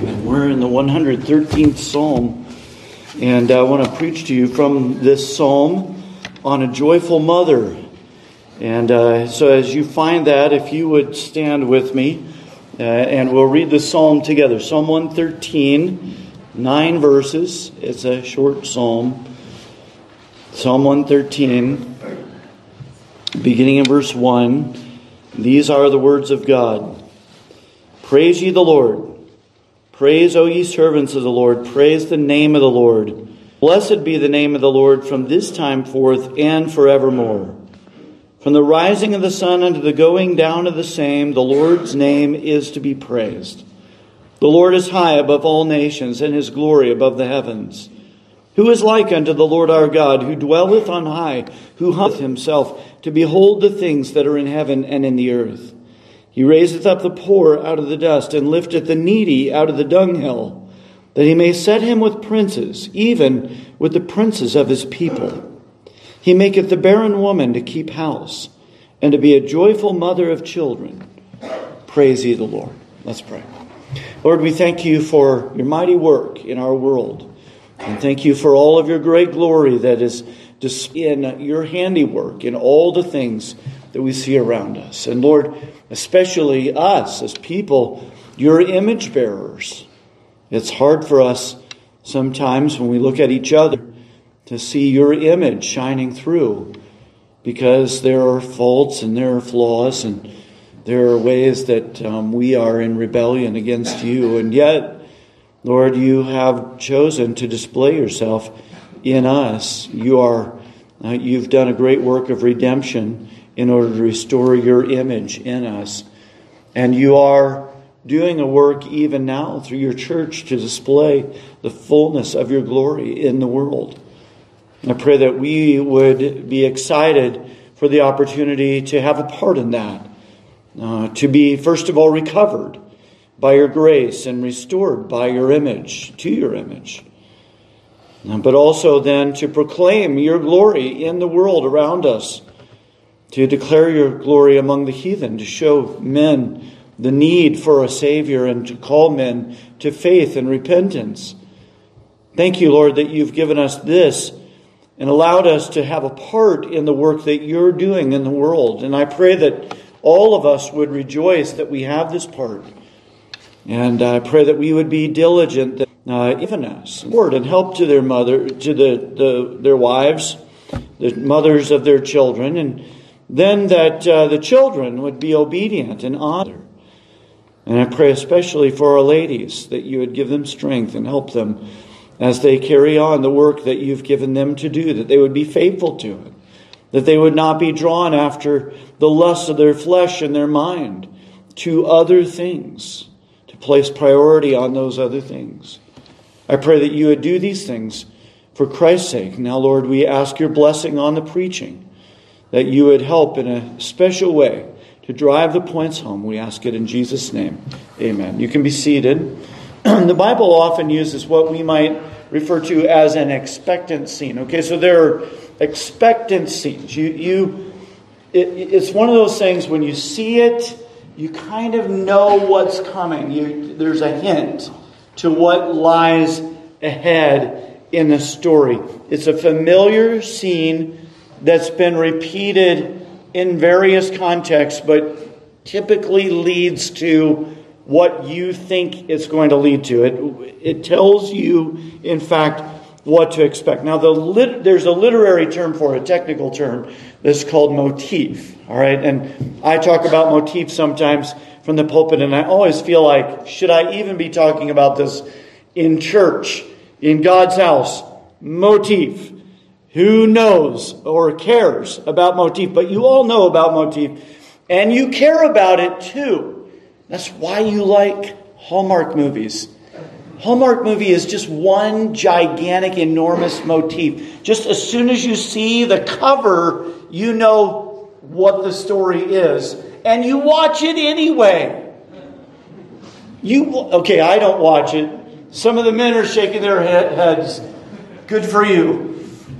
We're in the 113th Psalm, and I want to preach to you from this Psalm on a joyful mother. And uh, so, as you find that, if you would stand with me, uh, and we'll read the Psalm together. Psalm 113, nine verses. It's a short Psalm. Psalm 113, beginning in verse 1. These are the words of God Praise ye the Lord. Praise, O ye servants of the Lord. Praise the name of the Lord. Blessed be the name of the Lord from this time forth and forevermore. From the rising of the sun unto the going down of the same, the Lord's name is to be praised. The Lord is high above all nations, and his glory above the heavens. Who is like unto the Lord our God, who dwelleth on high, who humbleth himself to behold the things that are in heaven and in the earth? He raiseth up the poor out of the dust, and lifteth the needy out of the dunghill, that he may set him with princes, even with the princes of his people. He maketh the barren woman to keep house, and to be a joyful mother of children. Praise ye the Lord. Let's pray. Lord, we thank you for your mighty work in our world. And thank you for all of your great glory that is in your handiwork in all the things that we see around us. And Lord, especially us as people, your image bearers. It's hard for us sometimes when we look at each other to see your image shining through because there are faults and there are flaws and there are ways that um, we are in rebellion against you. And yet, Lord, you have chosen to display yourself in us. You are, uh, you've done a great work of redemption in order to restore your image in us. And you are doing a work even now through your church to display the fullness of your glory in the world. I pray that we would be excited for the opportunity to have a part in that, uh, to be, first of all, recovered by your grace and restored by your image, to your image. But also then to proclaim your glory in the world around us to declare your glory among the heathen, to show men the need for a Savior, and to call men to faith and repentance. Thank you, Lord, that you've given us this and allowed us to have a part in the work that you're doing in the world. And I pray that all of us would rejoice that we have this part. And I pray that we would be diligent, that, uh, even us, Lord, and help to their mother, to the, the their wives, the mothers of their children, and then that uh, the children would be obedient and honor. And I pray especially for our ladies that you would give them strength and help them as they carry on the work that you've given them to do, that they would be faithful to it, that they would not be drawn after the lusts of their flesh and their mind to other things, to place priority on those other things. I pray that you would do these things for Christ's sake. Now, Lord, we ask your blessing on the preaching that you would help in a special way to drive the points home. We ask it in Jesus' name. Amen. You can be seated. the Bible often uses what we might refer to as an expectant scene. Okay, so there are expectant scenes. You, you, it, it's one of those things when you see it, you kind of know what's coming. You, there's a hint to what lies ahead in the story. It's a familiar scene that's been repeated in various contexts, but typically leads to what you think it's going to lead to. It, it tells you, in fact, what to expect. Now, the lit, there's a literary term for it, a technical term that's called motif. All right, and I talk about motif sometimes from the pulpit, and I always feel like, should I even be talking about this in church, in God's house? Motif. Who knows or cares about motif? But you all know about motif, and you care about it too. That's why you like Hallmark movies. Hallmark movie is just one gigantic, enormous motif. Just as soon as you see the cover, you know what the story is, and you watch it anyway. You okay? I don't watch it. Some of the men are shaking their heads. Good for you.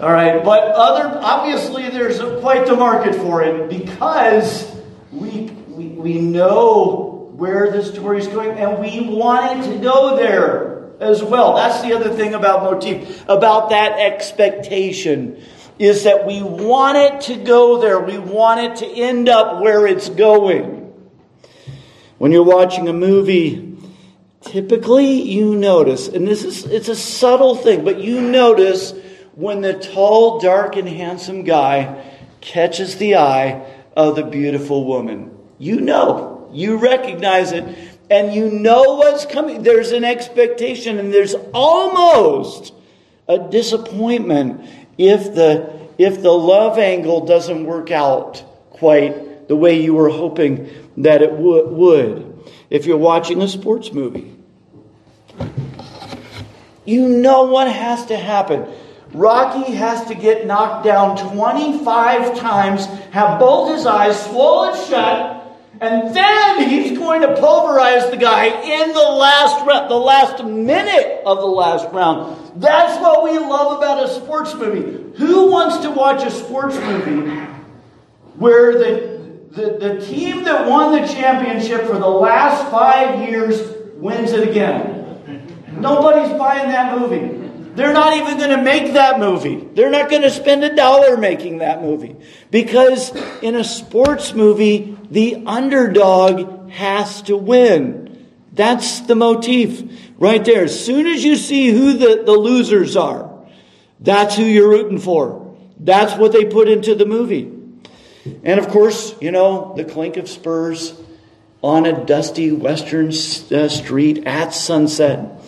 All right, but other obviously there's quite the market for it because we, we we know where the story is going, and we want it to go there as well. That's the other thing about motif, about that expectation, is that we want it to go there. We want it to end up where it's going. When you're watching a movie, typically you notice, and this is it's a subtle thing, but you notice when the tall, dark, and handsome guy catches the eye of the beautiful woman. You know, you recognize it, and you know what's coming. There's an expectation, and there's almost a disappointment if the if the love angle doesn't work out quite the way you were hoping that it would. If you're watching a sports movie, you know what has to happen. Rocky has to get knocked down 25 times, have both his eyes swollen shut, and then he's going to pulverize the guy in the last round, the last minute of the last round. That's what we love about a sports movie. Who wants to watch a sports movie where the, the, the team that won the championship for the last five years wins it again? Nobody's buying that movie. They're not even going to make that movie. They're not going to spend a dollar making that movie. Because in a sports movie, the underdog has to win. That's the motif right there. As soon as you see who the, the losers are, that's who you're rooting for. That's what they put into the movie. And of course, you know, the clink of spurs on a dusty western uh, street at sunset,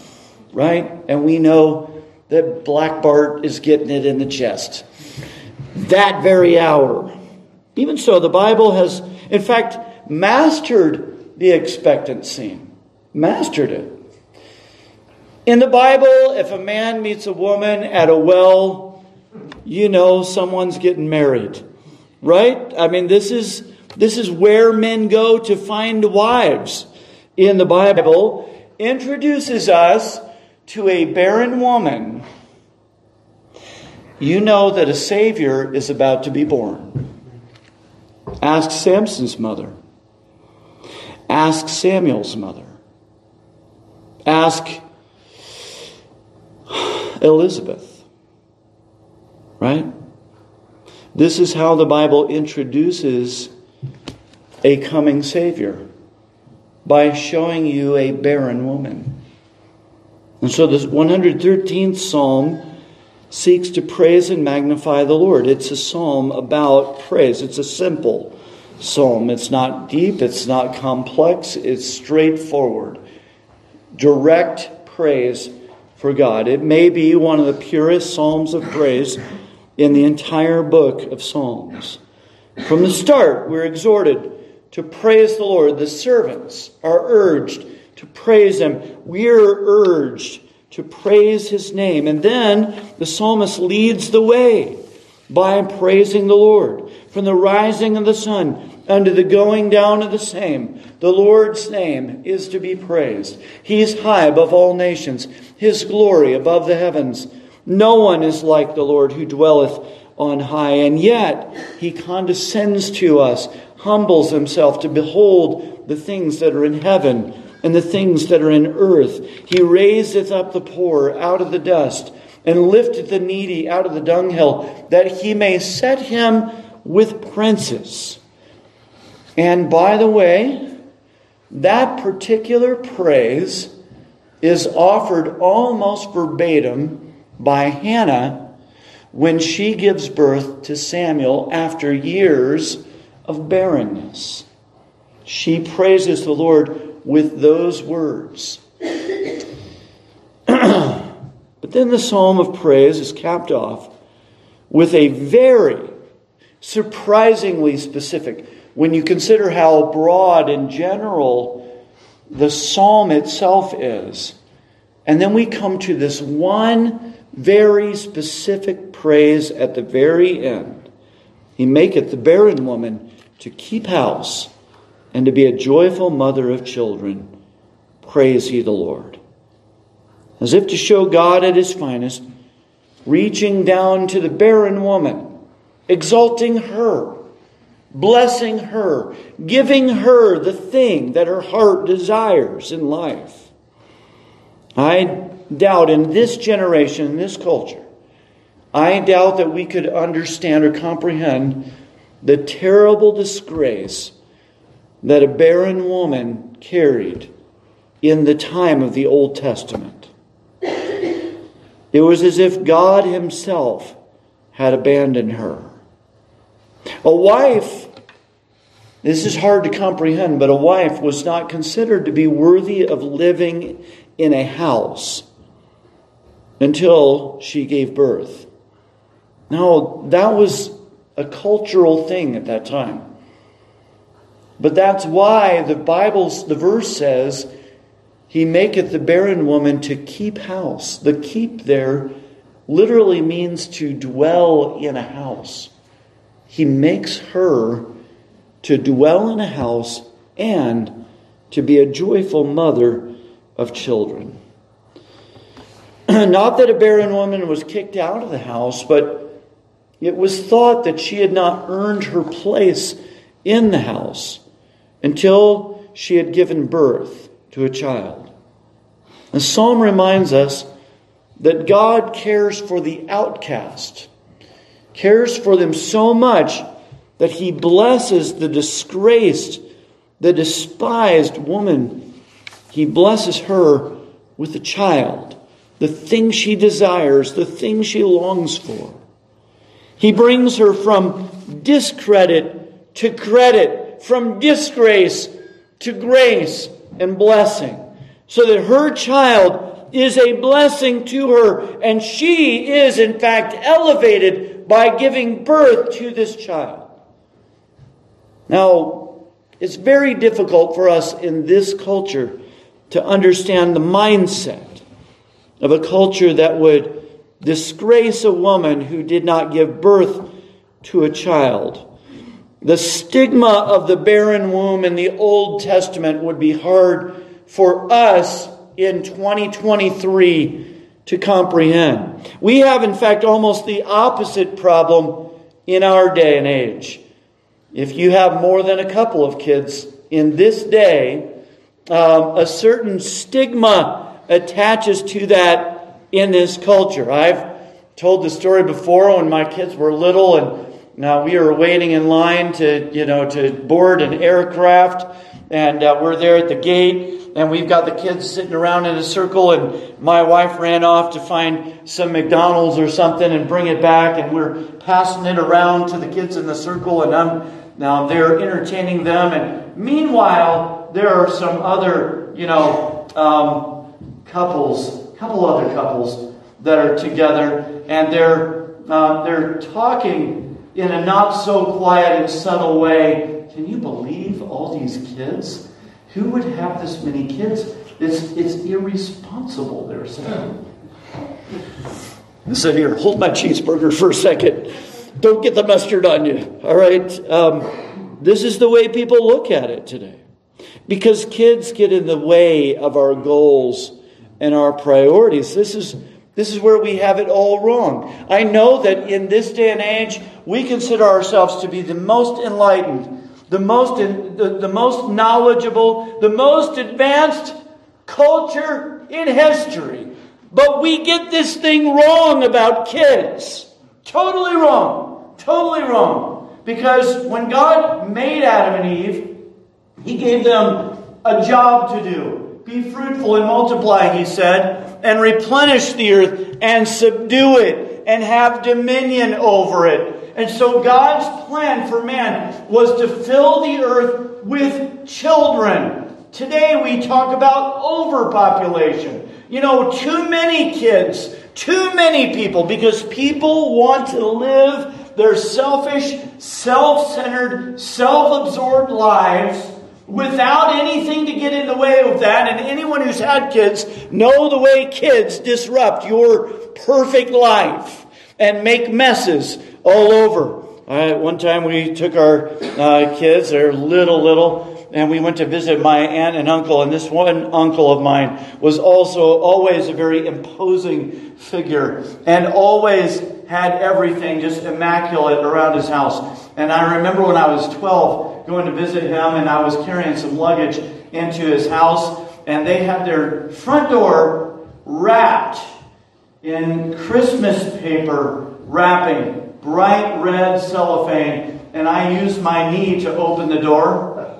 right? And we know that Black Bart is getting it in the chest. That very hour. Even so, the Bible has, in fact, mastered the expectant scene. Mastered it. In the Bible, if a man meets a woman at a well, you know someone's getting married. Right? I mean, this is this is where men go to find wives. In the Bible, introduces us to a barren woman, you know that a Savior is about to be born. Ask Samson's mother. Ask Samuel's mother. Ask Elizabeth. Right? This is how the Bible introduces a coming Savior by showing you a barren woman. And so this 113th Psalm seeks to praise and magnify the Lord. It's a psalm about praise. It's a simple psalm. It's not deep, it's not complex, it's straightforward. Direct praise for God. It may be one of the purest psalms of praise in the entire book of Psalms. From the start, we're exhorted to praise the Lord. The servants are urged to praise Him. We're urged to praise His name. And then the psalmist leads the way by praising the Lord. From the rising of the sun unto the going down of the same, the Lord's name is to be praised. He is high above all nations, His glory above the heavens. No one is like the Lord who dwelleth on high, and yet He condescends to us, humbles Himself to behold the things that are in heaven and the things that are in earth. He raiseth up the poor out of the dust and lifteth the needy out of the dunghill, that he may set him with princes. And by the way, that particular praise is offered almost verbatim by Hannah when she gives birth to Samuel after years of barrenness. She praises the Lord with those words. but then the psalm of praise is capped off with a very surprisingly specific, when you consider how broad and general the psalm itself is. And then we come to this one very specific praise at the very end. He maketh the barren woman to keep house and to be a joyful mother of children. Praise ye the Lord. As if to show God at his finest, reaching down to the barren woman, exalting her, blessing her, giving her the thing that her heart desires in life. I doubt in this generation, in this culture, I doubt that we could understand or comprehend the terrible disgrace that a barren woman carried in the time of the Old Testament. It was as if God Himself had abandoned her. A wife, this is hard to comprehend, but a wife was not considered to be worthy of living in a house until she gave birth. Now, that was a cultural thing at that time. But that's why the Bible's the verse says, He maketh the barren woman to keep house. The keep there literally means to dwell in a house. He makes her to dwell in a house and to be a joyful mother of children. Not that a barren woman was kicked out of the house, but it was thought that she had not earned her place in the house until she had given birth to a child. The psalm reminds us that God cares for the outcast cares for them so much that he blesses the disgraced, the despised woman. He blesses her with a child, the thing she desires, the thing she longs for. He brings her from discredit to credit, from disgrace to grace and blessing, so that her child is a blessing to her, and she is, in fact, elevated by giving birth to this child. Now, it's very difficult for us in this culture to understand the mindset of a culture that would disgrace a woman who did not give birth to a child. The stigma of the barren womb in the Old Testament would be hard for us in 2023 to comprehend. We have, in fact, almost the opposite problem in our day and age. If you have more than a couple of kids in this day, um, a certain stigma attaches to that in this culture. I've told the story before when my kids were little and now we are waiting in line to, you know, to board an aircraft and uh, we're there at the gate and we've got the kids sitting around in a circle and my wife ran off to find some McDonald's or something and bring it back and we're passing it around to the kids in the circle and I'm now they're entertaining them and meanwhile there are some other you know um, couples couple other couples that are together and they're uh, they're talking in a not so quiet and subtle way can you believe all these kids who would have this many kids? It's, it's irresponsible, they're saying. Said, Here, hold my cheeseburger for a second. Don't get the mustard on you. All right? Um, this is the way people look at it today. Because kids get in the way of our goals and our priorities. This is, this is where we have it all wrong. I know that in this day and age, we consider ourselves to be the most enlightened the most, the, the most knowledgeable, the most advanced culture in history. But we get this thing wrong about kids. Totally wrong. Totally wrong. Because when God made Adam and Eve, He gave them a job to do. Be fruitful and multiply, He said, and replenish the earth and subdue it and have dominion over it and so God's plan for man was to fill the earth with children. Today we talk about overpopulation. You know, too many kids, too many people, because people want to live their selfish, self centered, self absorbed lives without anything to get in the way of that. And anyone who's had kids know the way kids disrupt your perfect life and make messes all over. Uh, one time we took our uh, kids, they're little, little, and we went to visit my aunt and uncle. And this one uncle of mine was also always a very imposing figure and always had everything just immaculate around his house. And I remember when I was 12 going to visit him, and I was carrying some luggage into his house, and they had their front door wrapped in Christmas paper wrapping, bright red cellophane, and I used my knee to open the door.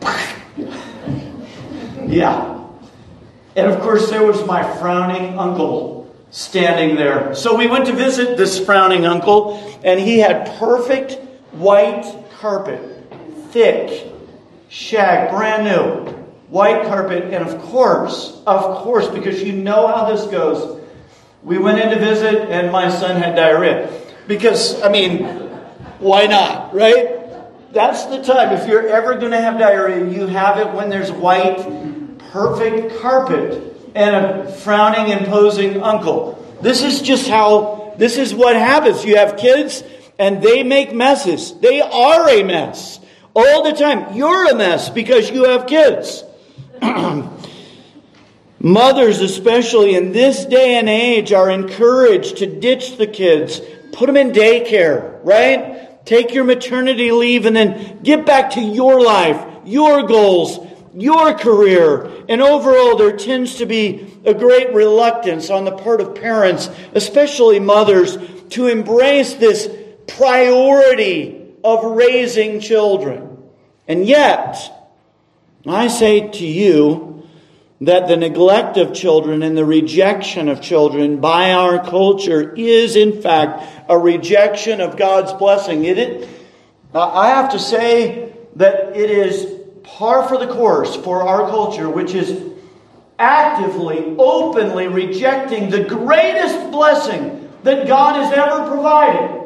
yeah. And of course, there was my frowning uncle standing there. So we went to visit this frowning uncle, and he had perfect white carpet, thick, shag, brand new, white carpet. And of course, of course, because you know how this goes, we went in to visit, and my son had diarrhea. Because, I mean, why not, right? That's the time. If you're ever going to have diarrhea, you have it when there's white perfect carpet and a frowning, imposing uncle. This is just how, this is what happens. You have kids and they make messes. They are a mess all the time. You're a mess because you have kids. Mothers, especially in this day and age, are encouraged to ditch the kids, put them in daycare, right? Take your maternity leave and then get back to your life, your goals, your career. And overall, there tends to be a great reluctance on the part of parents, especially mothers, to embrace this priority of raising children. And yet, I say to you that the neglect of children and the rejection of children by our culture is, in fact, a rejection of God's blessing. It, I have to say that it is par for the course for our culture, which is actively, openly rejecting the greatest blessing that God has ever provided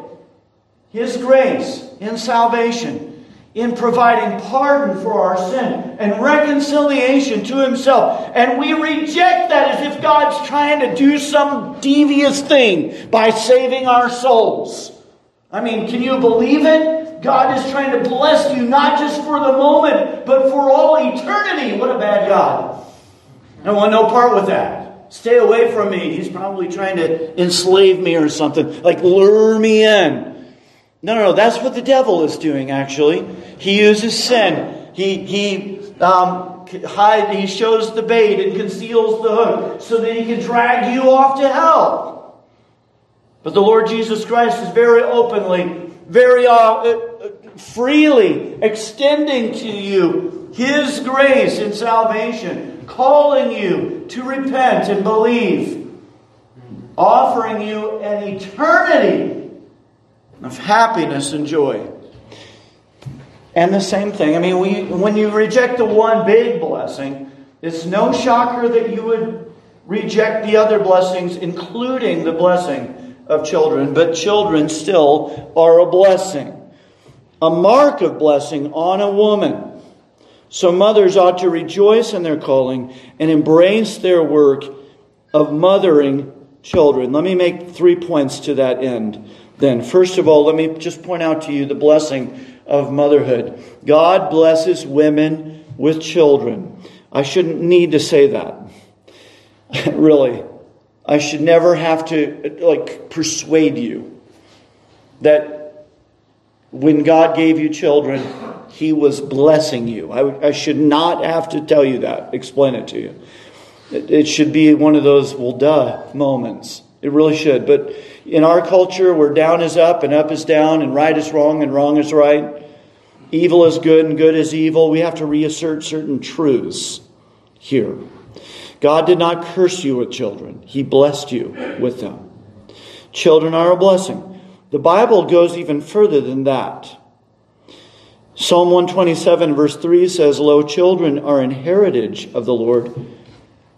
His grace in salvation, in providing pardon for our sin and reconciliation to Himself. And we reject that as if God's trying to do some devious thing by saving our souls. I mean, can you believe it? God is trying to bless you not just for the moment, but for all eternity. What a bad God. I don't want no part with that. Stay away from me. He's probably trying to enslave me or something, like lure me in. No, no, no. That's what the devil is doing, actually. He uses sin. He, he, um, hide, he shows the bait and conceals the hook so that he can drag you off to hell. But the Lord Jesus Christ is very openly, very uh, freely extending to you His grace and salvation, calling you to repent and believe, offering you an eternity of happiness and joy. And the same thing, I mean, we, when you reject the one big blessing, it's no shocker that you would reject the other blessings, including the blessing of children. But children still are a blessing a mark of blessing on a woman. So mothers ought to rejoice in their calling and embrace their work of mothering children. Let me make three points to that end. Then, first of all, let me just point out to you the blessing of motherhood. God blesses women with children. I shouldn't need to say that. really. I should never have to like persuade you that when God gave you children, He was blessing you. I, I should not have to tell you that, explain it to you. It, it should be one of those, well, duh moments. It really should. But in our culture, where down is up and up is down, and right is wrong and wrong is right, evil is good and good is evil, we have to reassert certain truths here. God did not curse you with children, He blessed you with them. Children are a blessing. The Bible goes even further than that. Psalm 127, verse 3 says, Lo, children are an heritage of the Lord.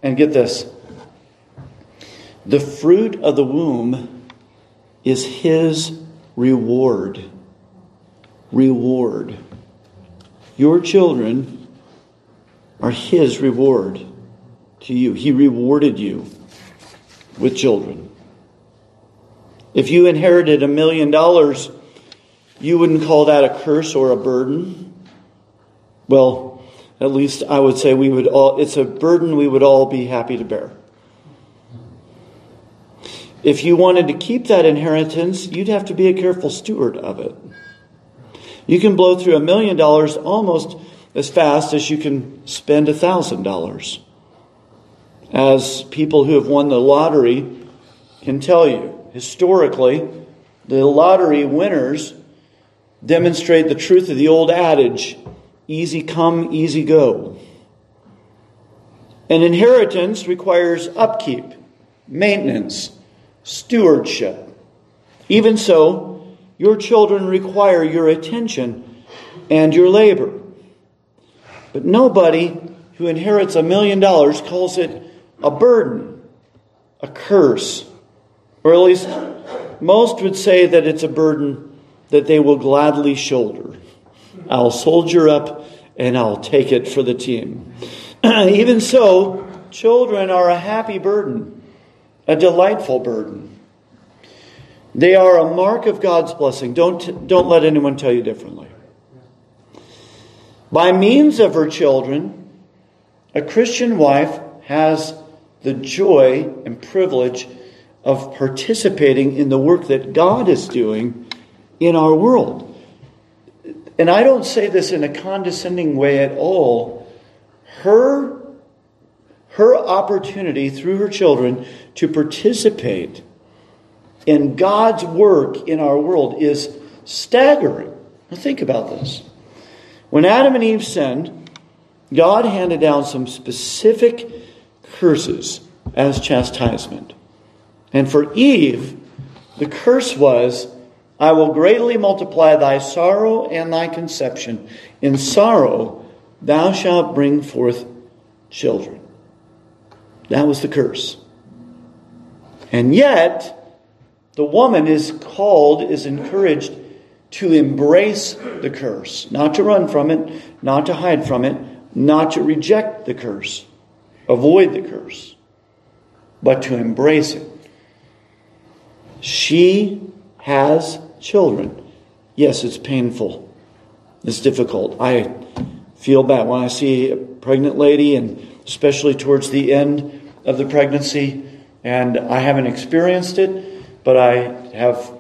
And get this the fruit of the womb is his reward. Reward. Your children are his reward to you. He rewarded you with children. If you inherited a million dollars, you wouldn't call that a curse or a burden. Well, at least I would say we would all, it's a burden we would all be happy to bear. if you wanted to keep that inheritance, you'd have to be a careful steward of it. You can blow through a million dollars almost as fast as you can spend a thousand dollars. As people who have won the lottery can tell you, historically, the lottery winners demonstrate the truth of the old adage easy come, easy go. An inheritance requires upkeep, maintenance, stewardship. Even so, your children require your attention and your labor. But nobody who inherits a million dollars calls it a burden, a curse, or at least most would say that it's a burden that they will gladly shoulder. I'll soldier up and I'll take it for the team. Even so, children are a happy burden, a delightful burden. They are a mark of God's blessing. Don't, don't let anyone tell you differently. By means of her children, a Christian wife has the joy and privilege of participating in the work that God is doing in our world. And I don't say this in a condescending way at all. Her, her opportunity through her children to participate in God's work in our world is staggering. Now, think about this. When Adam and Eve sinned, God handed down some specific curses as chastisement. And for Eve, the curse was, I will greatly multiply thy sorrow and thy conception. In sorrow thou shalt bring forth children. That was the curse. And yet, the woman is called, is encouraged to embrace the curse, not to run from it, not to hide from it, not to reject the curse, avoid the curse, but to embrace it. She has children. Yes, it's painful. It's difficult. I feel bad when I see a pregnant lady, and especially towards the end of the pregnancy, and I haven't experienced it but I have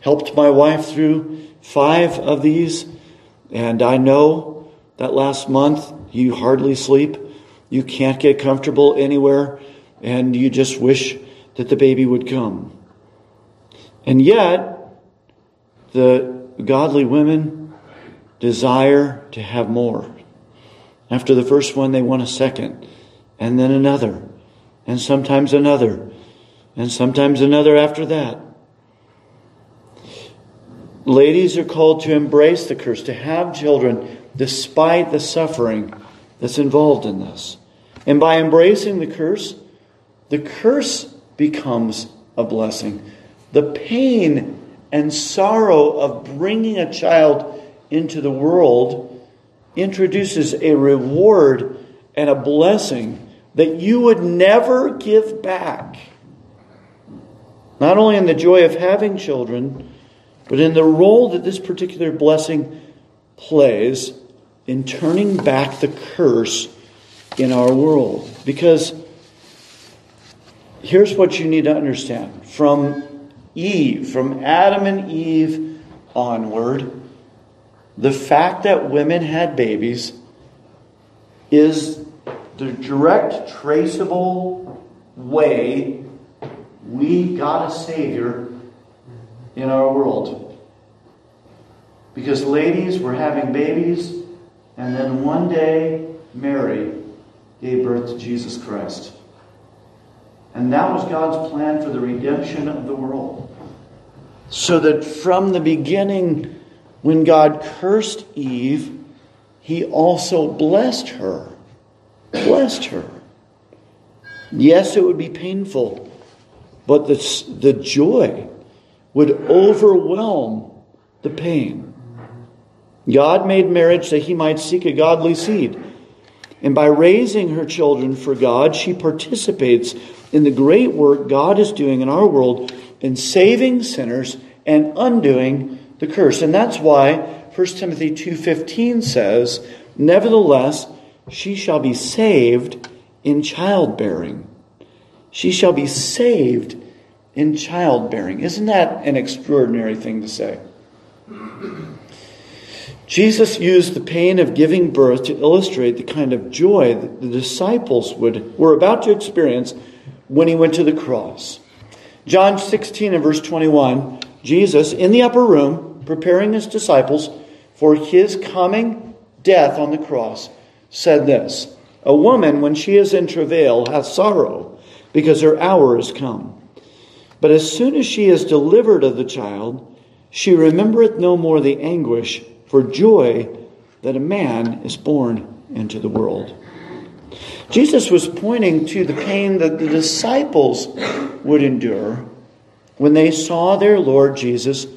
helped my wife through five of these, and I know that last month you hardly sleep, you can't get comfortable anywhere, and you just wish that the baby would come. And yet, the godly women desire to have more. After the first one, they want a second, and then another, and sometimes another and sometimes another after that. Ladies are called to embrace the curse, to have children despite the suffering that's involved in this. And by embracing the curse, the curse becomes a blessing. The pain and sorrow of bringing a child into the world introduces a reward and a blessing that you would never give back. Not only in the joy of having children, but in the role that this particular blessing plays in turning back the curse in our world. Because here's what you need to understand from Eve, from Adam and Eve onward, the fact that women had babies is the direct, traceable way we got a Savior in our world. Because ladies were having babies, and then one day, Mary gave birth to Jesus Christ. And that was God's plan for the redemption of the world. So that from the beginning, when God cursed Eve, he also blessed her. Blessed her. Yes, it would be painful but the, the joy would overwhelm the pain. God made marriage that he might seek a godly seed. And by raising her children for God, she participates in the great work God is doing in our world in saving sinners and undoing the curse. And that's why 1 Timothy 2:15 says, "Nevertheless, she shall be saved in childbearing." She shall be saved in childbearing. Isn't that an extraordinary thing to say? Jesus used the pain of giving birth to illustrate the kind of joy that the disciples would, were about to experience when he went to the cross. John 16 and verse 21, Jesus in the upper room, preparing his disciples for his coming death on the cross, said this A woman, when she is in travail, hath sorrow, because her hour is come. But as soon as she is delivered of the child, she remembereth no more the anguish for joy that a man is born into the world. Jesus was pointing to the pain that the disciples would endure when they saw their Lord Jesus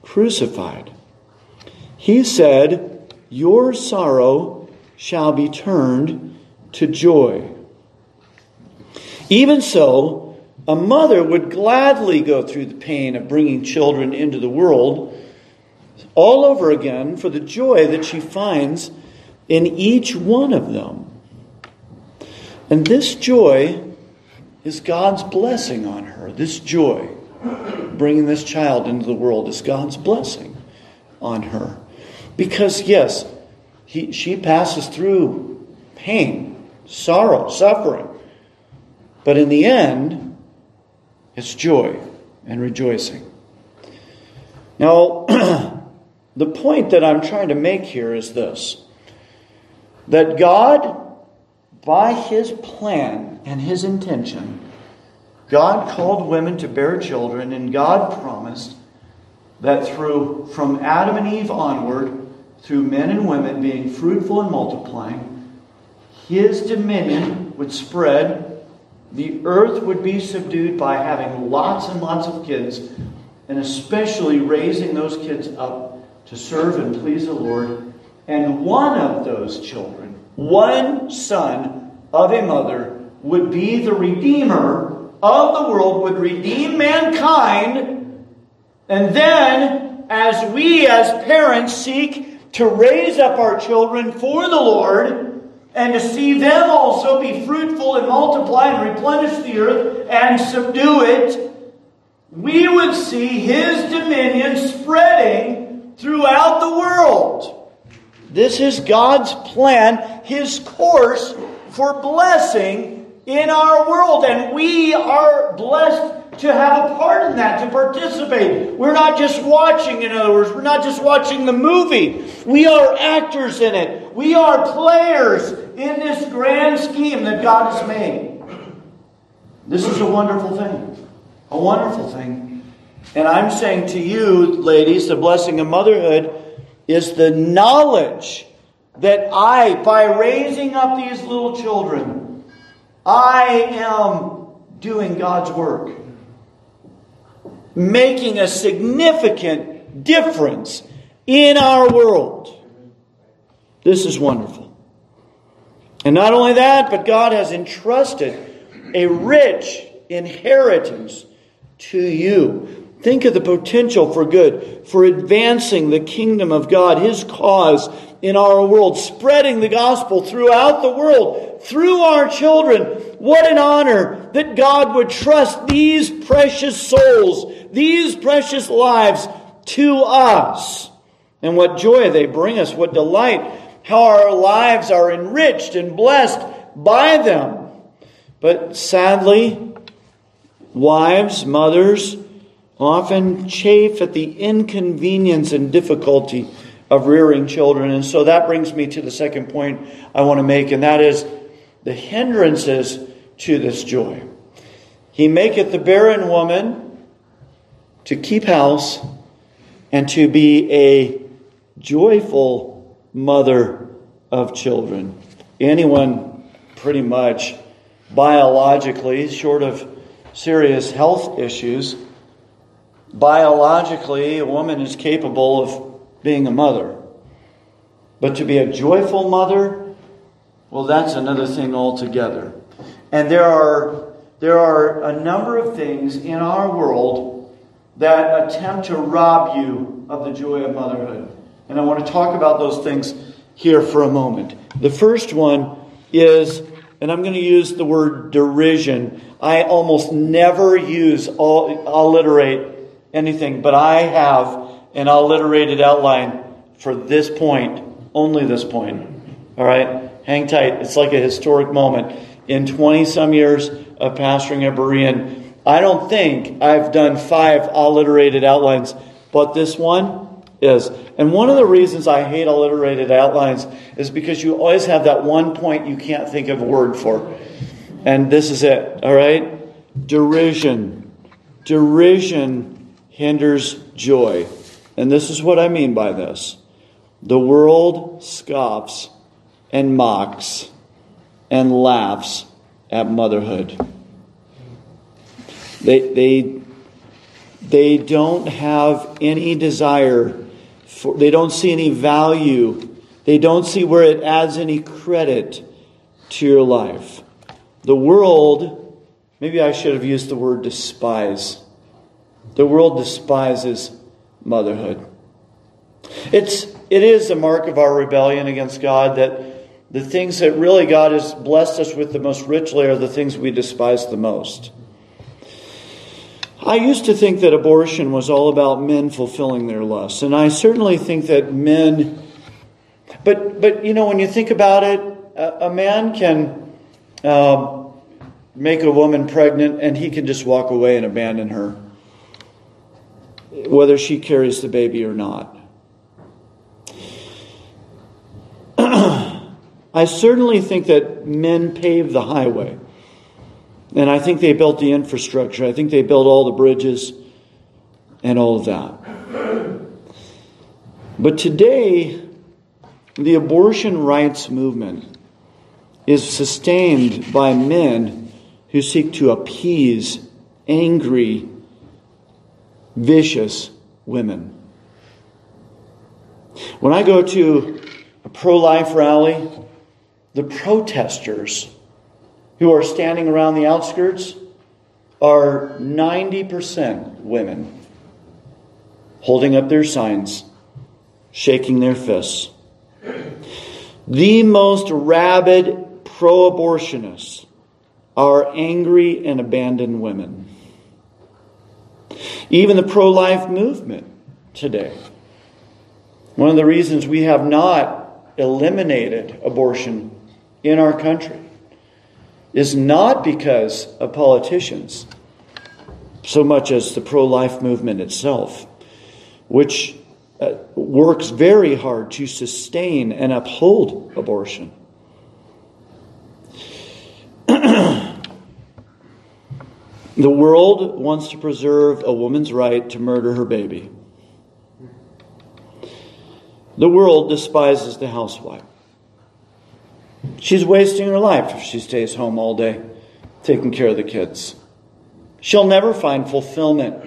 crucified. He said, Your sorrow shall be turned to joy. Even so, a mother would gladly go through the pain of bringing children into the world all over again for the joy that she finds in each one of them. And this joy is God's blessing on her. This joy, bringing this child into the world, is God's blessing on her. Because, yes, he, she passes through pain, sorrow, suffering. But in the end, it's joy and rejoicing. Now, the point that I'm trying to make here is this that God by his plan and his intention, God called women to bear children, and God promised that through from Adam and Eve onward, through men and women being fruitful and multiplying, his dominion would spread. The earth would be subdued by having lots and lots of kids, and especially raising those kids up to serve and please the Lord. And one of those children one son of a mother would be the redeemer of the world, would redeem mankind. And then, as we as parents seek to raise up our children for the Lord, and to see them also be fruitful and multiply and replenish the earth and subdue it, we would see His dominion spreading throughout the world. This is God's plan, His course for blessing in our world. And we are blessed to have a part in that, to participate. We're not just watching, in other words, we're not just watching the movie. We are actors in it. We are players in this grand scheme that God has made. This is a wonderful thing. A wonderful thing. And I'm saying to you, ladies, the blessing of motherhood is the knowledge that I, by raising up these little children, I am doing God's work, making a significant difference in our world. This is wonderful. And not only that, but God has entrusted a rich inheritance to you. Think of the potential for good, for advancing the kingdom of God, His cause in our world, spreading the gospel throughout the world, through our children. What an honor that God would trust these precious souls, these precious lives to us. And what joy they bring us, what delight, how our lives are enriched and blessed by them. But sadly, wives, mothers, often chafe at the inconvenience and difficulty of rearing children. And so that brings me to the second point I want to make, and that is the hindrances to this joy. He maketh the barren woman to keep house and to be a joyful mother of children. Anyone, pretty much, biologically, short of serious health issues, biologically, a woman is capable of being a mother. But to be a joyful mother, well, that's another thing altogether. And there are, there are a number of things in our world that attempt to rob you of the joy of motherhood. And I want to talk about those things here for a moment. The first one is and I'm going to use the word derision. I almost never use all, alliterate anything, but I have an alliterated outline for this point, only this point. All right? Hang tight. It's like a historic moment. In 20 some years of pastoring at Berean, I don't think I've done five alliterated outlines, but this one is. And one of the reasons I hate alliterated outlines is because you always have that one point you can't think of a word for. And this is it, all right? Derision. Derision hinders joy. And this is what I mean by this the world scoffs and mocks and laughs at motherhood. They, they, they don't have any desire, for, they don't see any value, they don't see where it adds any credit to your life. The world, maybe I should have used the word despise. The world despises motherhood. It's, it is a mark of our rebellion against God that the things that really God has blessed us with the most richly are the things we despise the most. I used to think that abortion was all about men fulfilling their lusts, and I certainly think that men. But but you know when you think about it, a, a man can uh, make a woman pregnant, and he can just walk away and abandon her, whether she carries the baby or not. I certainly think that men paved the highway. And I think they built the infrastructure. I think they built all the bridges and all of that. But today, the abortion rights movement is sustained by men who seek to appease angry, vicious women. When I go to a pro life rally, the protesters who are standing around the outskirts are 90% women holding up their signs, shaking their fists. The most rabid pro abortionists are angry and abandoned women. Even the pro life movement today. One of the reasons we have not eliminated abortion in our country is not because of politicians so much as the pro life movement itself, which uh, works very hard to sustain and uphold abortion. the world wants to preserve a woman's right to murder her baby. The world despises the housewife. She's wasting her life if she stays home all day taking care of the kids. She'll never find fulfillment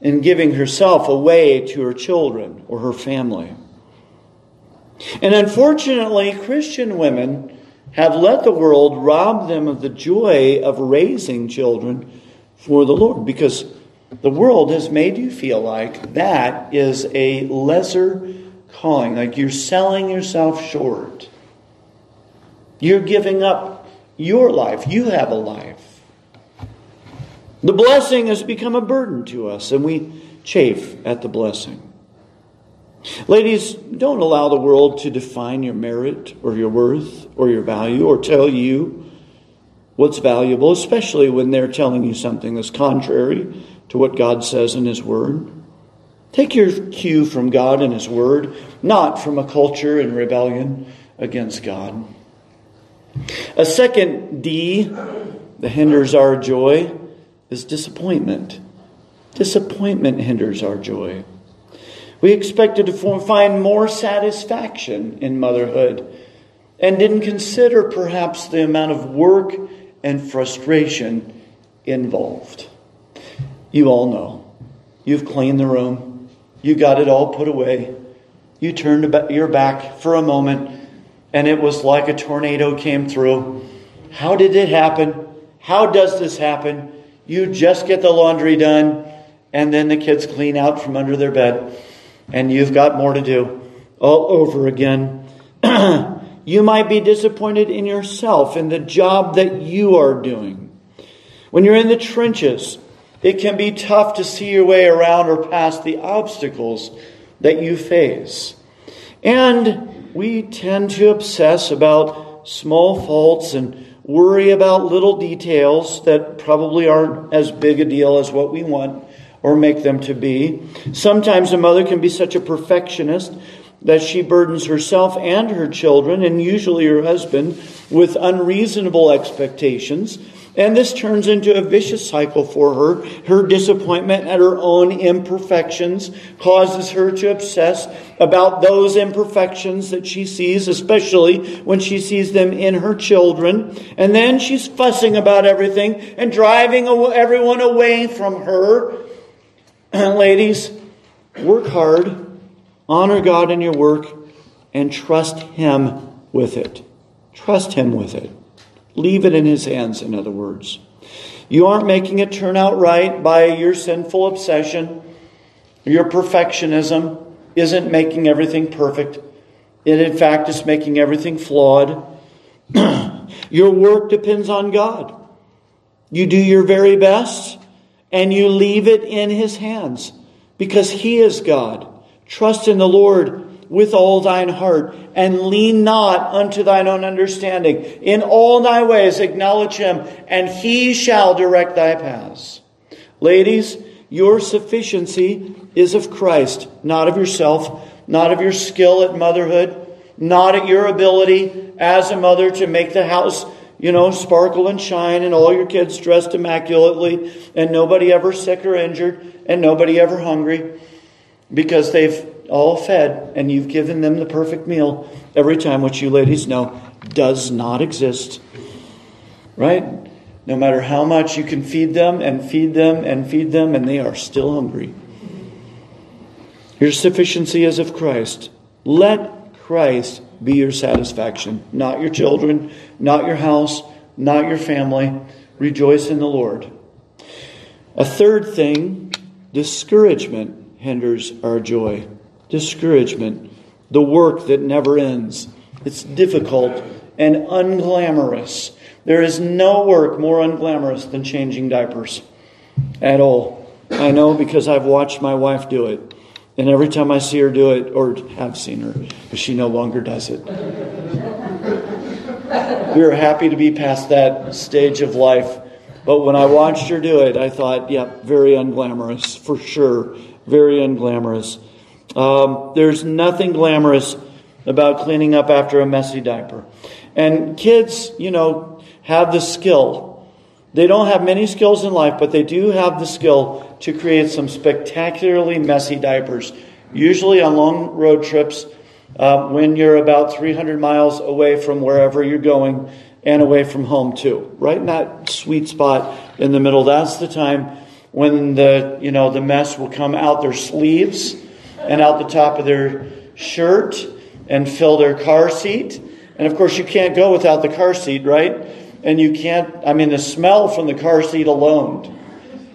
in giving herself away to her children or her family. And unfortunately, Christian women have let the world rob them of the joy of raising children for the Lord because the world has made you feel like that is a lesser calling, like you're selling yourself short. You're giving up your life. You have a life. The blessing has become a burden to us, and we chafe at the blessing. Ladies, don't allow the world to define your merit or your worth or your value or tell you what's valuable, especially when they're telling you something that's contrary to what God says in His Word. Take your cue from God and His Word, not from a culture in rebellion against God. A second D that hinders our joy is disappointment. Disappointment hinders our joy. We expected to find more satisfaction in motherhood and didn't consider perhaps the amount of work and frustration involved. You all know. You've cleaned the room, you got it all put away, you turned your back for a moment and it was like a tornado came through. How did it happen? How does this happen? You just get the laundry done, and then the kids clean out from under their bed, and you've got more to do all over again. You might be disappointed in yourself, in the job that you are doing. When you're in the trenches, it can be tough to see your way around or past the obstacles that you face. And we tend to obsess about small faults and worry about little details that probably aren't as big a deal as what we want or make them to be. Sometimes a mother can be such a perfectionist that she burdens herself and her children, and usually her husband, with unreasonable expectations. And this turns into a vicious cycle for her. Her disappointment at her own imperfections causes her to obsess about those imperfections that she sees, especially when she sees them in her children. And then she's fussing about everything and driving everyone away from her. Ladies, work hard Honor God in your work and trust Him with it. Trust Him with it. Leave it in His hands, in other words. You aren't making it turn out right by your sinful obsession. Your perfectionism isn't making everything perfect. It, in fact, is making everything flawed. your work depends on God. You do your very best and you leave it in His hands because He is God. Trust in the Lord with all thine heart, and lean not unto thine own understanding. In all thy ways acknowledge him, and he shall direct thy paths. Ladies, your sufficiency is of Christ, not of yourself, not of your skill at motherhood, not at your ability as a mother to make the house, you know, sparkle and shine, and all your kids dressed immaculately, and nobody ever sick or injured, and nobody ever hungry because they've all fed and you've given them the perfect meal every time, which you ladies know does not exist. Right? No matter how much you can feed them and feed them and feed them, and they are still hungry. Your sufficiency is of Christ. Let Christ be your satisfaction, not your children, not your house, not your family. Rejoice in the Lord. A third thing discouragement hinders our joy. Discouragement, the work that never ends. It's difficult and unglamorous. There is no work more unglamorous than changing diapers at all. I know because I've watched my wife do it. And every time I see her do it, or have seen her, but she no longer does it. we are happy to be past that stage of life. But when I watched her do it, I thought, yep, yeah, very unglamorous, for sure very unglamorous. Um, there's nothing glamorous about cleaning up after a messy diaper. And kids, you know, have the skill. They don't have many skills in life, but they do have the skill to create some spectacularly messy diapers. Usually on long road trips, uh, when you're about 300 miles away from wherever you're going and away from home, too. Right in that sweet spot in the middle, that's the time when the you know the mess will come out their sleeves and out the top of their shirt and fill their car seat. And of course, you can't go without the car seat, right? And you can't. I mean, the smell from the car seat alone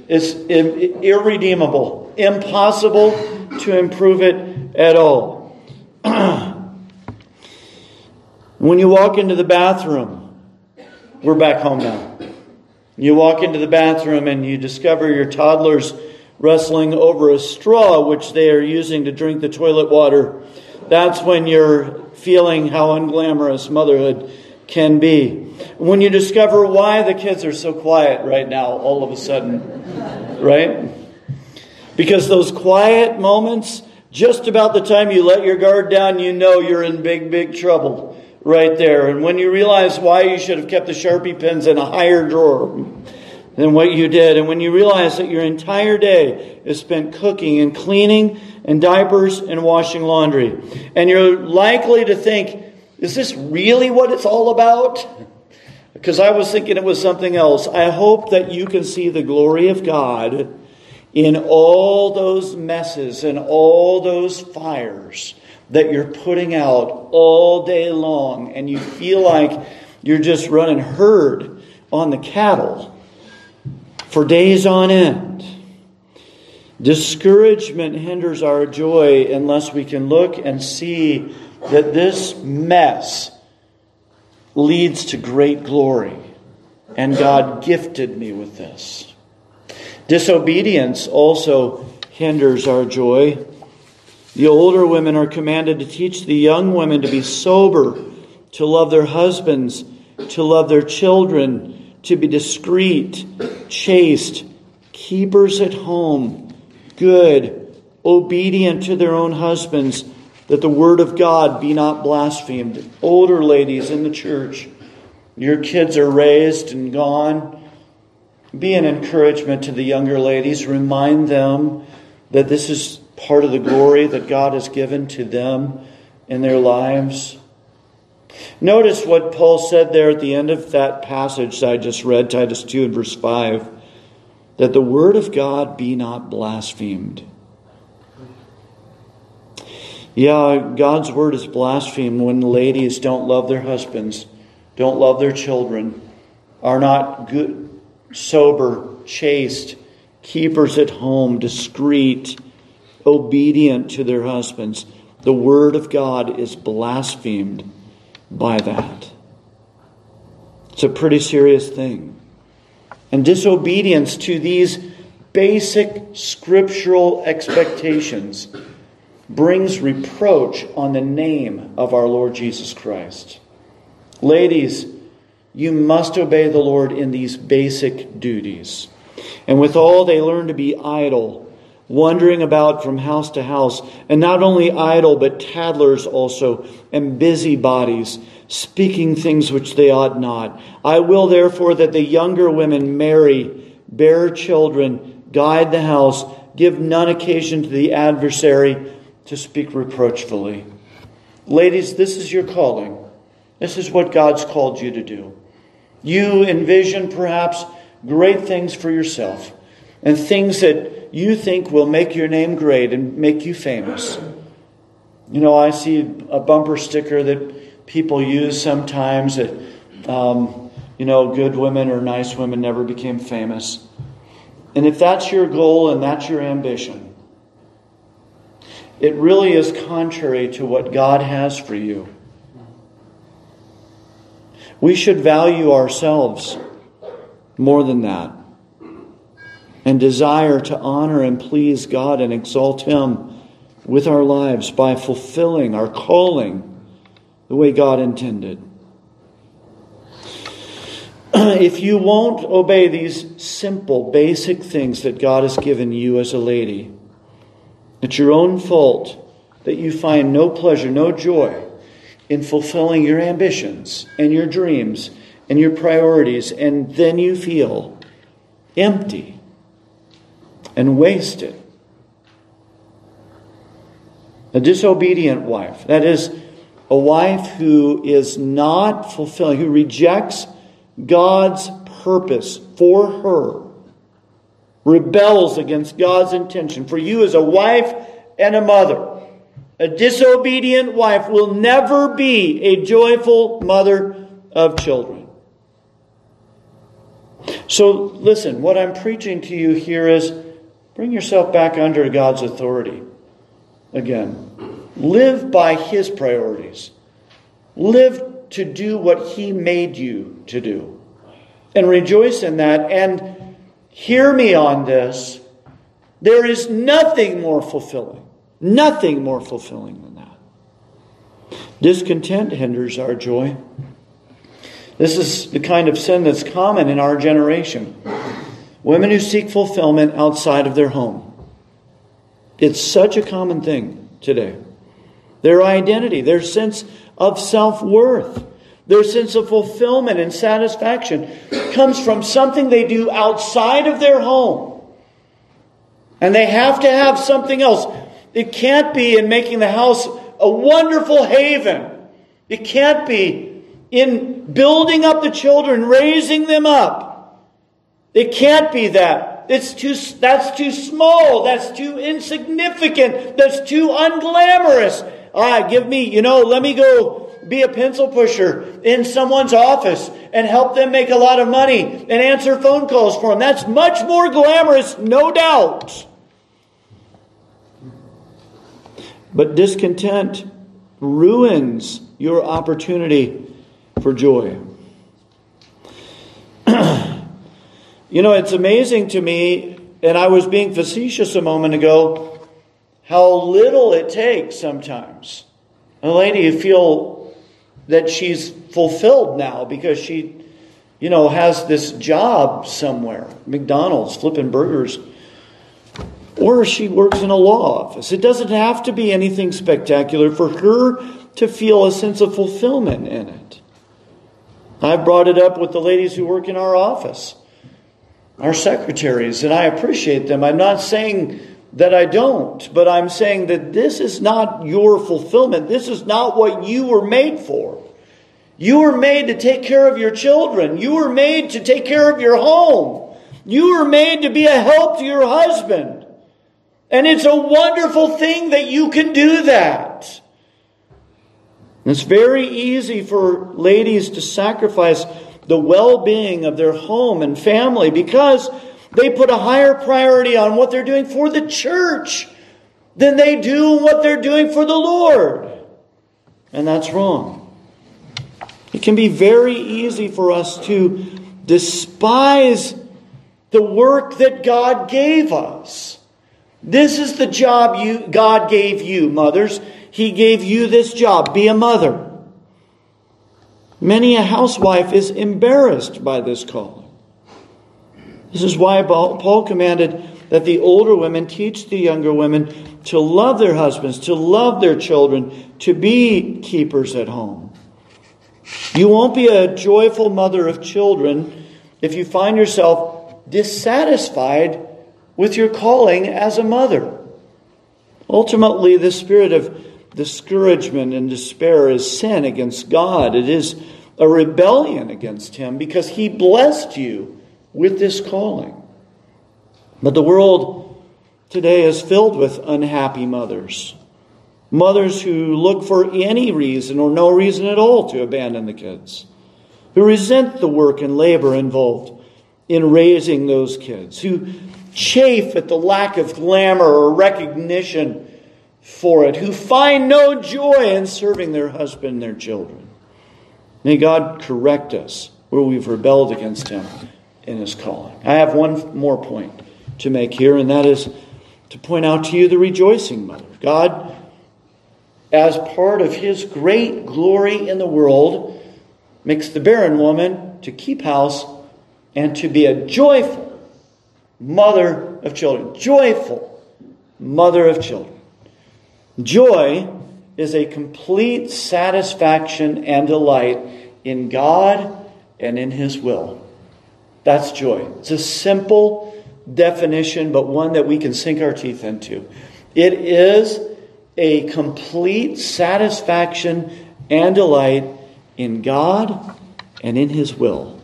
is irredeemable, impossible to improve it at all. when you walk into the bathroom, we're back home now. You walk into the bathroom and you discover your toddler's wrestling over a straw which they are using to drink the toilet water. That's when you're feeling how unglamorous motherhood can be. When you discover why the kids are so quiet right now, all of a sudden, right? Because those quiet moments, just about the time you let your guard down, you know you're in big, big trouble right there. And when you realize why you should have kept the Sharpie pens in a higher drawer than what you did, and when you realize that your entire day is spent cooking and cleaning and diapers and washing laundry, and you're likely to think, is this really what it's all about? Because I was thinking it was something else. I hope that you can see the glory of God in all those messes and all those fires that you're putting out all day long and you feel like you're just running herd on the cattle for days on end. Discouragement hinders our joy unless we can look and see that this mess leads to great glory, and God gifted me with this. Disobedience also hinders our joy. The older women are commanded to teach the young women to be sober, to love their husbands, to love their children, to be discreet, chaste, keepers at home, good, obedient to their own husbands, that the word of God be not blasphemed. Older ladies in the church, your kids are raised and gone. Be an encouragement to the younger ladies. Remind them that this is part of the glory that God has given to them in their lives. Notice what Paul said there at the end of that passage that I just read, Titus 2 and verse 5, that the word of God be not blasphemed. Yeah, God's word is blasphemed when ladies don't love their husbands, don't love their children, are not good, sober, chaste, keepers at home, discreet, obedient to their husbands. The word of God is blasphemed by that. It's a pretty serious thing. And disobedience to these basic scriptural expectations brings reproach on the name of our Lord Jesus Christ. Ladies, you must obey the Lord in these basic duties. And with all, they learn to be idle, wandering about from house to house, and not only idle, but tattlers also, and busybodies, speaking things which they ought not. I will therefore that the younger women marry, bear children, guide the house, give none occasion to the adversary to speak reproachfully. Ladies, this is your calling. This is what God's called you to do. You envision perhaps great things for yourself and things that you think will make your name great and make you famous. You know, I see a bumper sticker that people use sometimes that, um, you know, good women or nice women never became famous. And if that's your goal and that's your ambition, it really is contrary to what God has for you. We should value ourselves more than that and desire to honor and please God and exalt Him with our lives by fulfilling our calling the way God intended. if you won't obey these simple, basic things that God has given you as a lady, it's your own fault that you find no pleasure, no joy in fulfilling your ambitions and your dreams and your priorities, and then you feel empty and wasted. A disobedient wife, that is, a wife who is not fulfilling, who rejects God's purpose for her rebels against God's intention. For you, as a wife and a mother, a disobedient wife will never be a joyful mother of children. So, listen, what I'm preaching to you here is bring yourself back under God's authority. Again, live by His priorities, live to do what He made you to do, and rejoice in that. And Hear me on this. There is nothing more fulfilling, nothing more fulfilling than that. Discontent hinders our joy. This is the kind of sin that's common in our generation. Women who seek fulfillment outside of their home. It's such a common thing today. Their identity, their sense of self worth their sense of fulfillment and satisfaction comes from something they do outside of their home. And they have to have something else. It can't be in making the house a wonderful haven. It can't be in building up the children, raising them up. It can't be that. It's too, that's too small. That's too insignificant. That's too unglamorous. Ah, give me, you know, let me go be a pencil pusher in someone's office and help them make a lot of money and answer phone calls for them. That's much more glamorous, no doubt. But discontent ruins your opportunity for joy. you know, it's amazing to me, and I was being facetious a moment ago, how little it takes sometimes. A lady feel that she's fulfilled now because she, you know, has this job somewhere, McDonald's, flipping burgers, or she works in a law office. It doesn't have to be anything spectacular for her to feel a sense of fulfillment in it. I've brought it up with the ladies who work in our office, our secretaries, and I appreciate them. I'm not saying that I don't, but I'm saying that this is not your fulfillment. This is not what you were made for. You were made to take care of your children. You were made to take care of your home. You were made to be a help to your husband. And it's a wonderful thing that you can do that. It's very easy for ladies to sacrifice the well being of their home and family because they put a higher priority on what they're doing for the church than they do what they're doing for the Lord. And that's wrong. It can be very easy for us to despise the work that God gave us. This is the job you, God gave you, mothers. He gave you this job be a mother. Many a housewife is embarrassed by this calling. This is why Paul commanded that the older women teach the younger women to love their husbands, to love their children, to be keepers at home. You won't be a joyful mother of children if you find yourself dissatisfied with your calling as a mother. Ultimately, the spirit of discouragement and despair is sin against God. It is a rebellion against Him because He blessed you with this calling. But the world today is filled with unhappy mothers. Mothers who look for any reason or no reason at all to abandon the kids, who resent the work and labor involved in raising those kids, who chafe at the lack of glamour or recognition for it, who find no joy in serving their husband and their children. May God correct us where we've rebelled against Him in His calling. I have one more point to make here, and that is to point out to you the rejoicing mother. God, as part of His great glory in the world, makes the barren woman to keep house and to be a joyful mother of children. Joyful mother of children. Joy is a complete satisfaction and delight in God and in His will. That's joy. It's a simple definition, but one that we can sink our teeth into. It is a complete satisfaction and delight in God and in His will.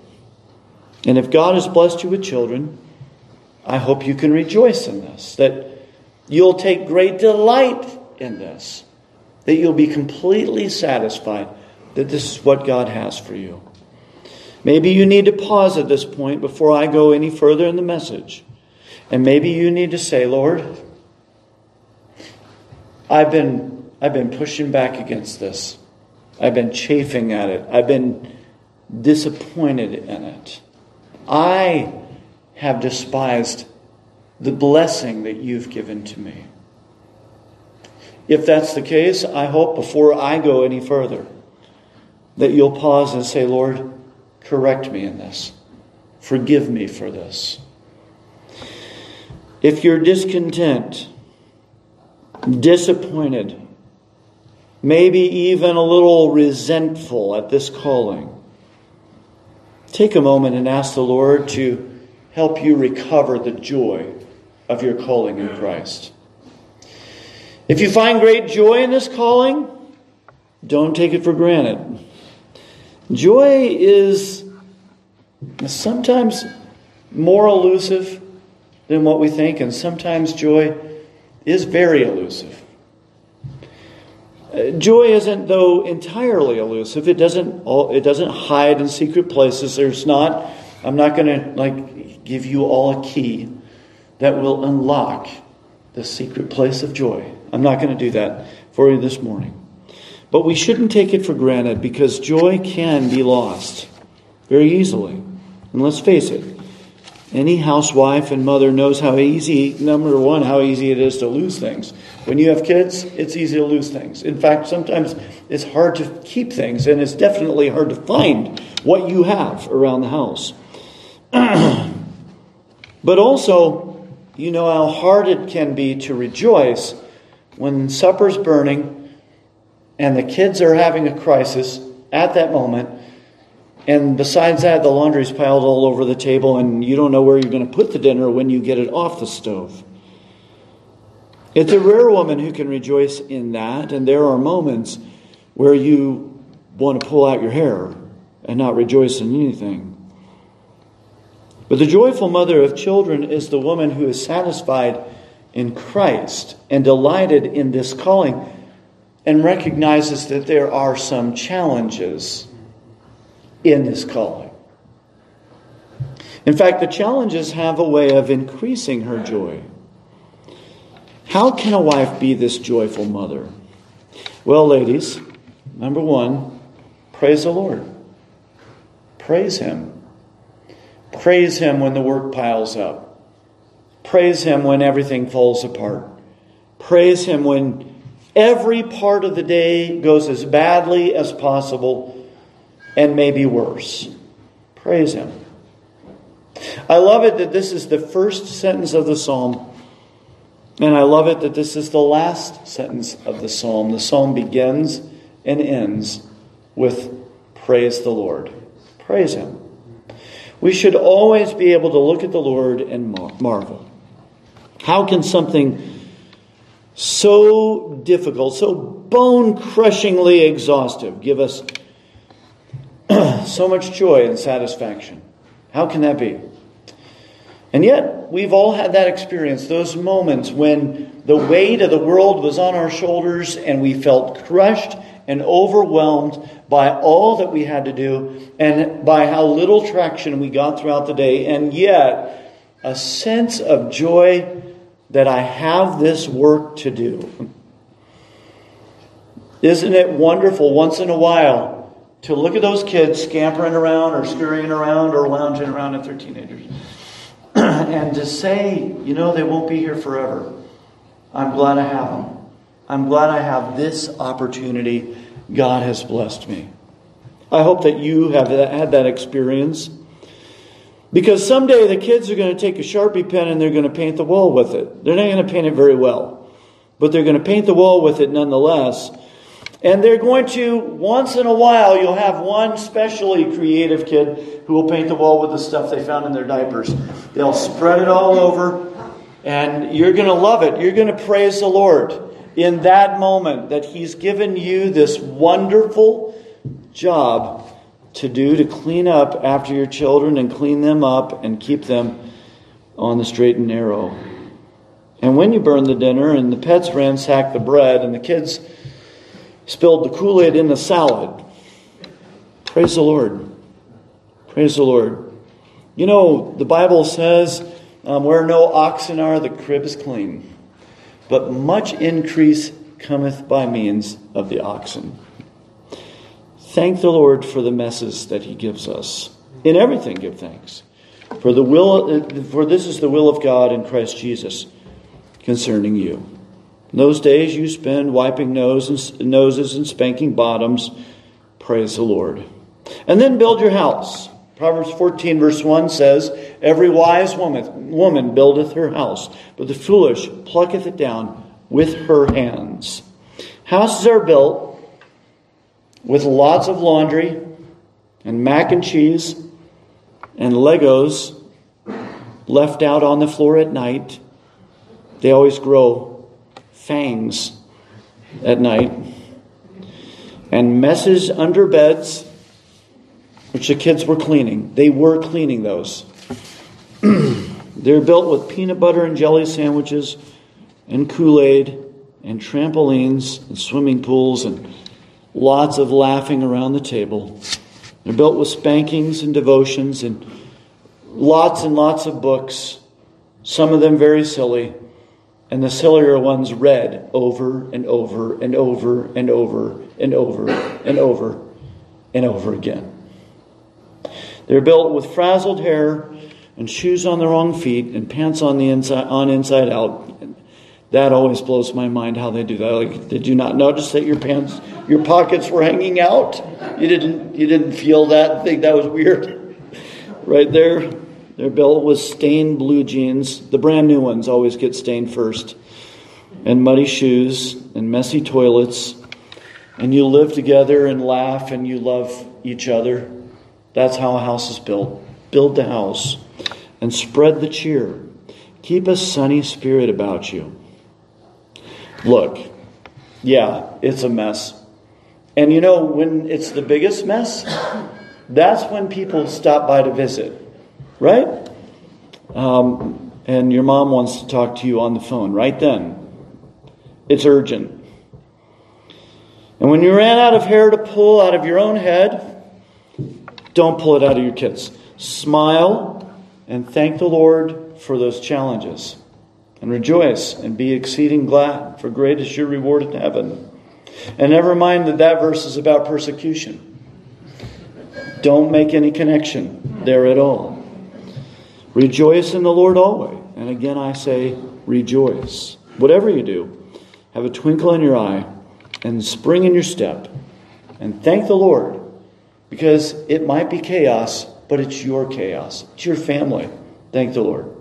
And if God has blessed you with children, I hope you can rejoice in this, that you'll take great delight in this, that you'll be completely satisfied that this is what God has for you. Maybe you need to pause at this point before I go any further in the message. And maybe you need to say, Lord, I've been, I've been pushing back against this. I've been chafing at it. I've been disappointed in it. I have despised the blessing that you've given to me. If that's the case, I hope before I go any further that you'll pause and say, Lord, correct me in this. Forgive me for this. If you're discontent, disappointed, maybe even a little resentful at this calling, take a moment and ask the Lord to help you recover the joy of your calling in Christ. If you find great joy in this calling, don't take it for granted. Joy is sometimes more elusive than what we think, and sometimes joy is very elusive. Uh, joy isn't, though, entirely elusive. It doesn't. It doesn't hide in secret places. There's not. I'm not going to like give you all a key that will unlock the secret place of joy. I'm not going to do that for you this morning. But we shouldn't take it for granted because joy can be lost very easily. And let's face it, any housewife and mother knows how easy, number one, how easy it is to lose things. When you have kids, it's easy to lose things. In fact, sometimes it's hard to keep things, and it's definitely hard to find what you have around the house. but also, you know how hard it can be to rejoice when supper's burning and the kids are having a crisis at that moment. And besides that, the laundry's piled all over the table, and you don't know where you're going to put the dinner when you get it off the stove. It's a rare woman who can rejoice in that, and there are moments where you want to pull out your hair and not rejoice in anything. But the joyful mother of children is the woman who is satisfied in Christ and delighted in this calling and recognizes that there are some challenges in this calling. In fact, the challenges have a way of increasing her joy. How can a wife be this joyful mother? Well, ladies, number one, praise the Lord. Praise Him. Praise Him when the work piles up. Praise Him when everything falls apart. Praise Him when every part of the day goes as badly as possible and maybe worse. Praise Him. I love it that this is the first sentence of the psalm. And I love it that this is the last sentence of the psalm. The psalm begins and ends with Praise the Lord. Praise Him. We should always be able to look at the Lord and marvel. How can something so difficult, so bone crushingly exhaustive, give us so much joy and satisfaction. How can that be? And yet, we've all had that experience, those moments when the weight of the world was on our shoulders and we felt crushed and overwhelmed by all that we had to do and by how little traction we got throughout the day, and yet a sense of joy that I have this work to do. Isn't it wonderful once in a while to look at those kids scampering around or scurrying around or lounging around if they're teenagers and to say, you know, they won't be here forever. I'm glad I have them. I'm glad I have this opportunity. God has blessed me. I hope that you have had that experience. Because someday the kids are going to take a Sharpie pen and they're going to paint the wall with it. They're not going to paint it very well, but they're going to paint the wall with it nonetheless. And they're going to, once in a while, you'll have one specially creative kid who will paint the wall with the stuff they found in their diapers. They'll spread it all over, and you're going to love it. You're going to praise the Lord in that moment that He's given you this wonderful job to do to clean up after your children and clean them up and keep them on the straight and narrow. And when you burn the dinner and the pets ransack the bread and the kids spilled the Kool Aid in the salad, praise the Lord. Praise the Lord. You know, the Bible says, um, where no oxen are, the crib is clean. But much increase cometh by means of the oxen. Thank the Lord for the messes that He gives us. In everything, give thanks. For the will, for this is the will of God in Christ Jesus concerning you. In those days you spend wiping nose and, noses and spanking bottoms. Praise the Lord. And then build your house. Proverbs 14, verse 1 says, Every wise woman, woman buildeth her house, but the foolish plucketh it down with her hands. Houses are built with lots of laundry and mac and cheese and Legos left out on the floor at night. They always grow fangs at night. And messes under beds, which the kids were cleaning. They were cleaning those. They're built with peanut butter and jelly sandwiches and Kool Aid and trampolines and swimming pools and lots of laughing around the table. They're built with spankings and devotions and lots and lots of books, some of them very silly, and the sillier ones read over and over and over and over and over and over and over again. They're built with frazzled hair and shoes on the wrong feet and pants on the inside on inside out. That always blows my mind how they do that. Like, did you not notice that your pants, your pockets were hanging out? You didn't, you didn't feel that? Think that was weird? Right there, their belt was stained blue jeans. The brand new ones always get stained first, and muddy shoes and messy toilets. And you live together and laugh and you love each other. That's how a house is built. Build the house and spread the cheer. Keep a sunny spirit about you. Look, yeah, it's a mess. And you know, when it's the biggest mess, that's when people stop by to visit, right? Um, and your mom wants to talk to you on the phone right then. It's urgent. And when you ran out of hair to pull out of your own head, don't pull it out of your kids. Smile and thank the Lord for those challenges. And rejoice and be exceeding glad, for great is your reward in heaven. And never mind that that verse is about persecution. Don't make any connection there at all. Rejoice in the Lord always. And again, I say, rejoice. Whatever you do, have a twinkle in your eye and spring in your step. And thank the Lord because it might be chaos, but it's your chaos, it's your family. Thank the Lord.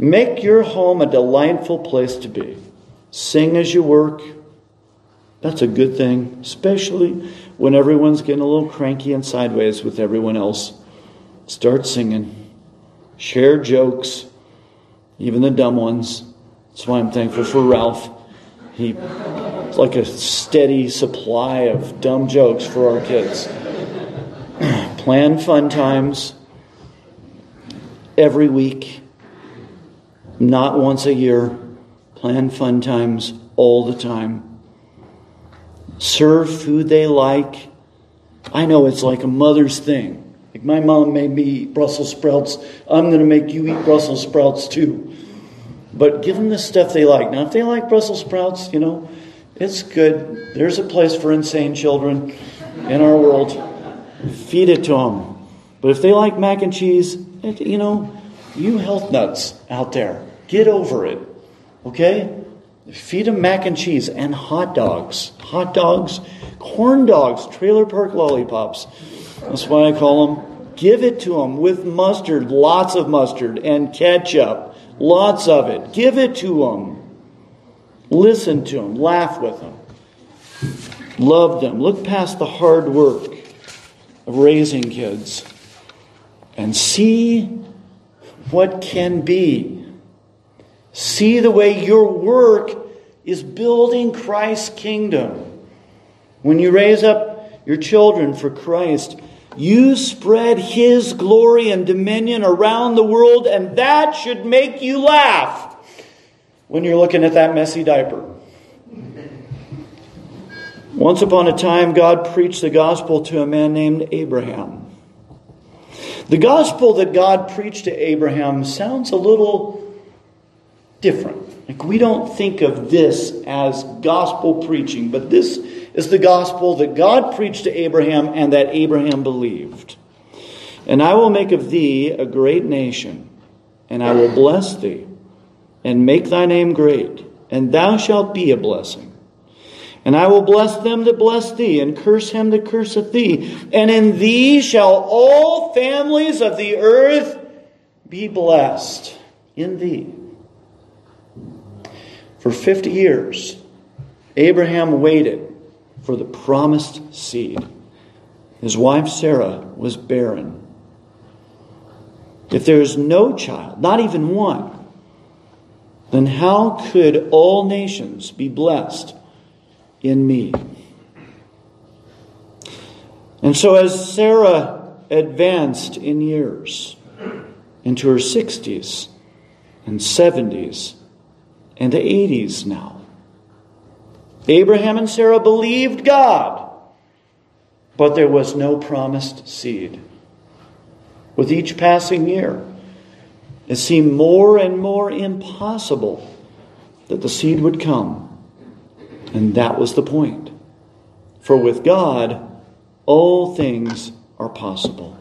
Make your home a delightful place to be. Sing as you work. That's a good thing, especially when everyone's getting a little cranky and sideways with everyone else. Start singing. Share jokes, even the dumb ones. That's why I'm thankful for Ralph. He's like a steady supply of dumb jokes for our kids. Plan fun times every week, not once a year. Plan fun times all the time. Serve food they like. I know it's like a mother's thing. Like my mom made me eat Brussels sprouts. I'm going to make you eat Brussels sprouts too. But give them the stuff they like. Now, if they like Brussels sprouts, you know, it's good. There's a place for insane children in our world. Feed it to them. But if they like mac and cheese, you know, you health nuts out there, get over it. Okay? Feed them mac and cheese and hot dogs. Hot dogs, corn dogs, trailer park lollipops. That's what I call them. Give it to them with mustard, lots of mustard, and ketchup, lots of it. Give it to them. Listen to them, laugh with them, love them, look past the hard work of raising kids and see what can be. See the way your work is building Christ's kingdom. When you raise up your children for Christ, you spread His glory and dominion around the world, and that should make you laugh when you're looking at that messy diaper. Once upon a time, God preached the gospel to a man named Abraham. The gospel that God preached to Abraham sounds a little different. Like we don't think of this as gospel preaching, but this is the gospel that God preached to Abraham and that Abraham believed. And I will make of thee a great nation, and I will bless thee and make thy name great, and thou shalt be a blessing. And I will bless them that bless thee, and curse him that curseth thee. And in thee shall all families of the earth be blessed. In thee. For 50 years, Abraham waited for the promised seed. His wife Sarah was barren. If there is no child, not even one, then how could all nations be blessed in me? And so, as Sarah advanced in years into her 60s and 70s and 80s now, Abraham and Sarah believed God, but there was no promised seed. With each passing year, it seemed more and more impossible that the seed would come. And that was the point. For with God, all things are possible.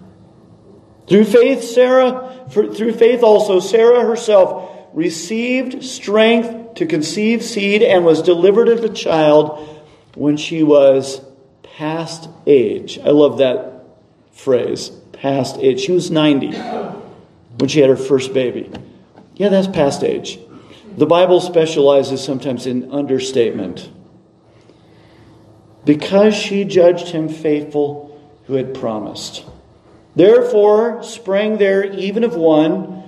Through faith, Sarah, for, through faith also, Sarah herself received strength to conceive seed and was delivered of a child when she was past age. I love that phrase, past age. She was 90 when she had her first baby. Yeah, that's past age. The Bible specializes sometimes in understatement. Because she judged him faithful who had promised. Therefore sprang there even of one,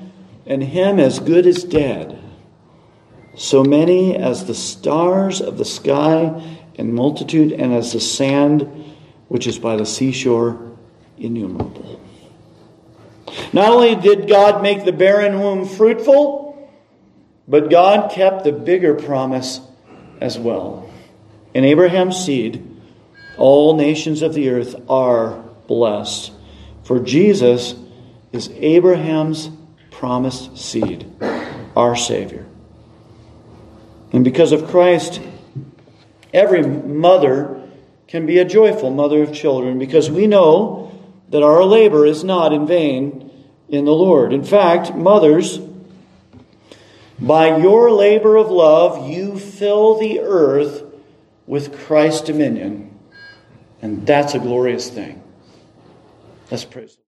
and him as good as dead. So many as the stars of the sky in multitude, and as the sand which is by the seashore innumerable. Not only did God make the barren womb fruitful, but God kept the bigger promise as well. In Abraham's seed, all nations of the earth are blessed. For Jesus is Abraham's promised seed, our Savior. And because of Christ, every mother can be a joyful mother of children because we know that our labor is not in vain in the Lord. In fact, mothers, by your labor of love, you fill the earth with Christ's dominion. And that's a glorious thing. Let's praise.